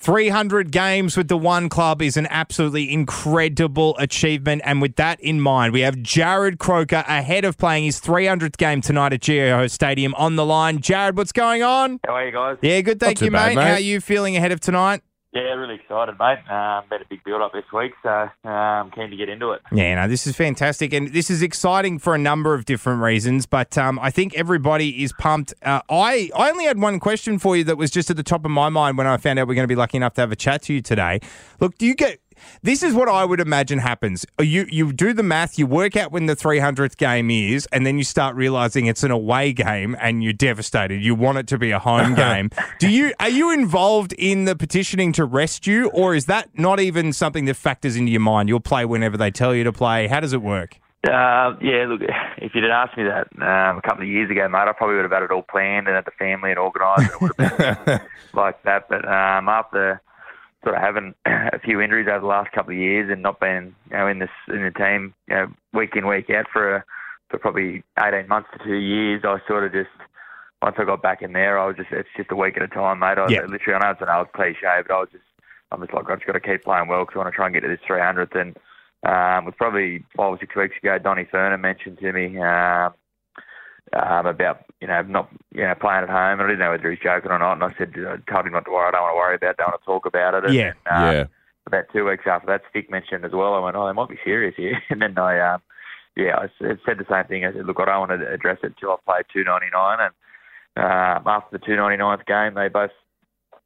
300 games with the one club is an absolutely incredible achievement. And with that in mind, we have Jarrod Croker ahead of playing his 300th game tonight at GIO Stadium on the line. Jarrod, what's going on? How are you guys? Yeah, good. Thank Not too you, bad, mate. mate. How are you feeling ahead of tonight? Yeah, really excited, mate. Um, been a big build up this week, so um, keen to get into it. Yeah, no, this is fantastic, and this is exciting for a number of different reasons. But um, I think everybody is pumped. Uh, I I only had one question for you that was just at the top of my mind when I found out we're going to be lucky enough to have a chat to you today. Look, do you get? This is what I would imagine happens. You you do the math, you work out when the 300th game is, and then you start realizing it's an away game, and you're devastated. You want it to be a home game. Do you are you involved in the petitioning to rest you, or is that not even something that factors into your mind? You'll play whenever they tell you to play. How does it work? Uh, yeah, look, if you'd asked me that um, a couple of years ago, mate, I probably would have had it all planned and had the family and organised. and It would have been like that. But um, after sort of having a few injuries over the last couple of years and not being, you know, in this in the team, you know, week in week out for a, for probably eighteen months to two years, I sort of just once I got back in there, I was just it's just a week at a time, mate. I Yeah. literally, I know it's an old cliche, but I was just I'm just like I've just got to keep playing well because I want to try and get to this 300th and. Um, it was probably five or six weeks ago. Donny Furner mentioned to me um, um, about you know not you know playing at home, and I didn't know whether he was joking or not. And I said, I told him not to worry. I don't want to worry about. it, Don't want to talk about it. And Yeah. uh, yeah. About two weeks after that, Stick mentioned as well. I went, oh, they might be serious here. And then I, um, yeah, I said the same thing. I said, look, I don't want to address it until I've played 299. And um, after the 299th game, they both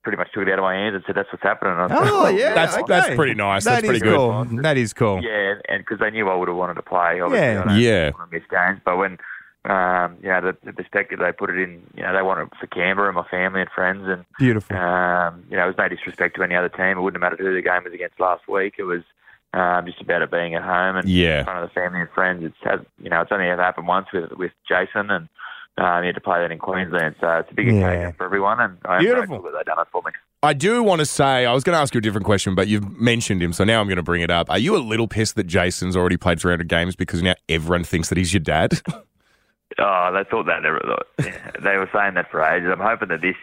pretty much took it out of my hands and said, that's what's happening. And I Oh, yeah. That's okay. that's pretty nice. That That's pretty good. cool. That is cool. Yeah, and because they knew I would have wanted to play. Obviously, Yeah. I don't Yeah. want to miss games. But when um, you know the, the perspective they put it in, you know they want it for Canberra and my family and friends, and Beautiful. um, you know it was no disrespect to any other team. It wouldn't have mattered who the game was against last week. It was um, just about it being at home and in front of the family and friends. It's has, you know it's only ever happened once with with Jason, and um, he had to play that in Queensland, so it's a big Yeah. occasion for everyone. And I'm Beautiful. grateful that they done it for me. I do want to say, I was going to ask you a different question, but you've mentioned him, so now I'm going to bring it up. Are you a little pissed that Jason's already played 300 games because now everyone thinks that he's your dad? Oh, they thought that. They, they were saying that for ages. I'm hoping that this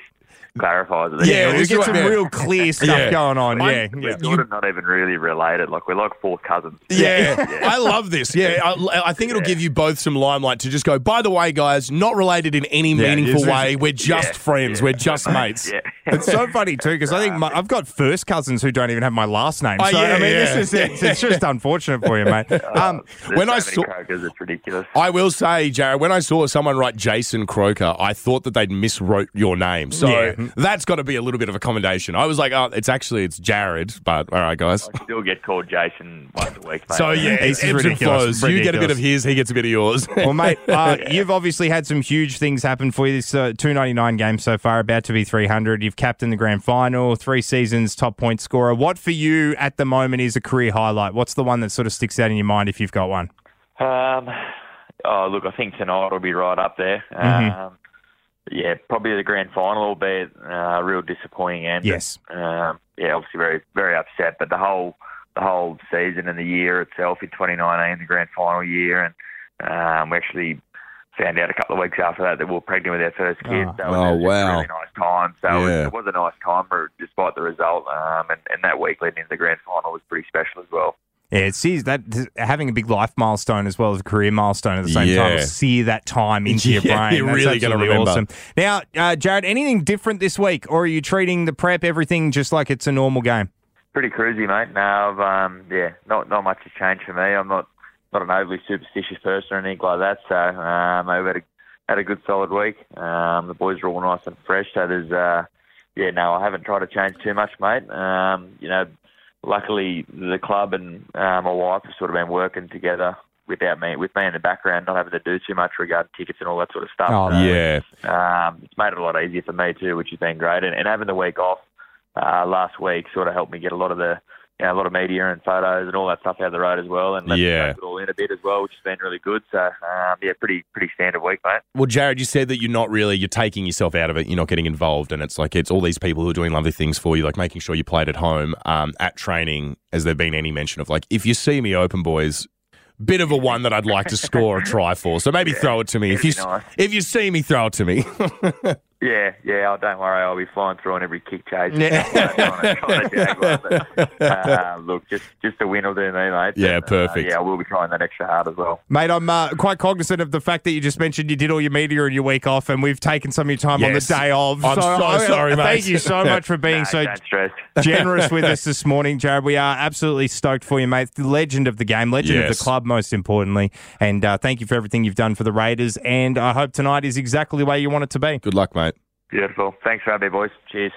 clarifies it. Yeah, we get some real clear stuff Yeah. going on. I'm- Yeah, We're yeah. not even really related. Like we're like fourth cousins. Yeah, I love this. Yeah, I, I think it'll give you both some limelight to just go. By the way, guys, not related in any Yeah, meaningful way. We're just Yeah, friends. yeah. We're just mates. Yeah. It's so funny too because I think my, I've got first cousins who don't even have my last name. Oh, So yeah, I mean, yeah. this is it's, it's just unfortunate for you, mate. Um, There's when so I saw- Crokers, it's ridiculous. I will say, Jarrod, when I saw someone write Jason Croker, I thought that they'd miswrote your name. So Yeah. that's got to be a little bit of a commendation. I was like, oh, it's actually it's Jarrod, but all right, guys. I still get called Jason once a week. Mate. So yeah, This it's is ebbs and ridiculous. flows. You get a bit of his, he gets a bit of yours. well, mate, uh, you've obviously had some huge things happen for you. This uh, 299 game so far, about to be 300. You've captained the grand final, three seasons, top point scorer. What for you at the moment is a career highlight? What's the one that sort of sticks out in your mind if you've got one? Um, oh, look, I think tonight will be right up there. Mhm. Um, yeah, probably the grand final, albeit uh, real disappointing end. Yes. Um, yeah, obviously very very upset, but the whole the whole season and the year itself in 2019, the grand final year, and um, we actually found out a couple of weeks after that that we were pregnant with our first kid. Oh. So it was Oh, wow. a really nice time. So it, was, Yeah. it was a nice time, for, despite the result. Um, and, and that week leading into the grand final was pretty special as well. Yeah, it sees that having a big life milestone as well as a career milestone at the same time. Yeah. will See that time into your Yeah, brain. you're That's really gonna absolutely remember. awesome. Now, uh, Jarrod, anything different this week, or are you treating the prep everything just like it's a normal game? Pretty cruisy, mate. No, I've, um, yeah, not not much has changed for me. I'm not not an overly superstitious person or anything like that. So um, I've had a had a good solid week. Um, the boys are all nice and fresh. So there's, uh, yeah, no, I haven't tried to change too much, mate. Um, you know, luckily the club and uh, my wife have sort of been working together without me, with me in the background, not having to do too much regarding tickets and all that sort of stuff. Oh, So, yeah. um, it's made it a lot easier for me too, which has been great. And, and having the week off uh, last week sort of helped me get a lot of the, you know, a lot of media and photos and all that stuff out of the road as well, and let Yeah. it all in a bit as well, which has been really good. So um, yeah, pretty pretty standard week, mate. Well, Jarrod, you said that you're not really you're taking yourself out of it. You're not getting involved, and it's like it's all these people who are doing lovely things for you, like making sure you played at home, um, at training. Has there been any mention of like if you see me open, boys? Bit of a one that I'd like to score a try for. So maybe throw it to me if you nice. if you see me, throw it to me. Yeah, yeah. Oh, don't worry, I'll be flying through on every kick chase. Yeah. Trying to- Jaguar, but, uh, look, just just a win will do me, mate. Yeah, But, uh, perfect. yeah, we'll be trying that extra hard as well. Mate, I'm uh, quite cognizant of the fact that you just mentioned you did all your media in your week off, and we've taken some of your time on the day of. I'm so I- sorry, Thank mate. Thank you so much for being No, so generous with us this morning, Jarrod. We are absolutely stoked for you, mate. The legend of the game, legend of the club, most importantly. And uh, thank you for everything you've done for the Raiders. And I hope tonight is exactly where you want it to be. Good luck, mate. Beautiful. Thanks for boys. Cheers.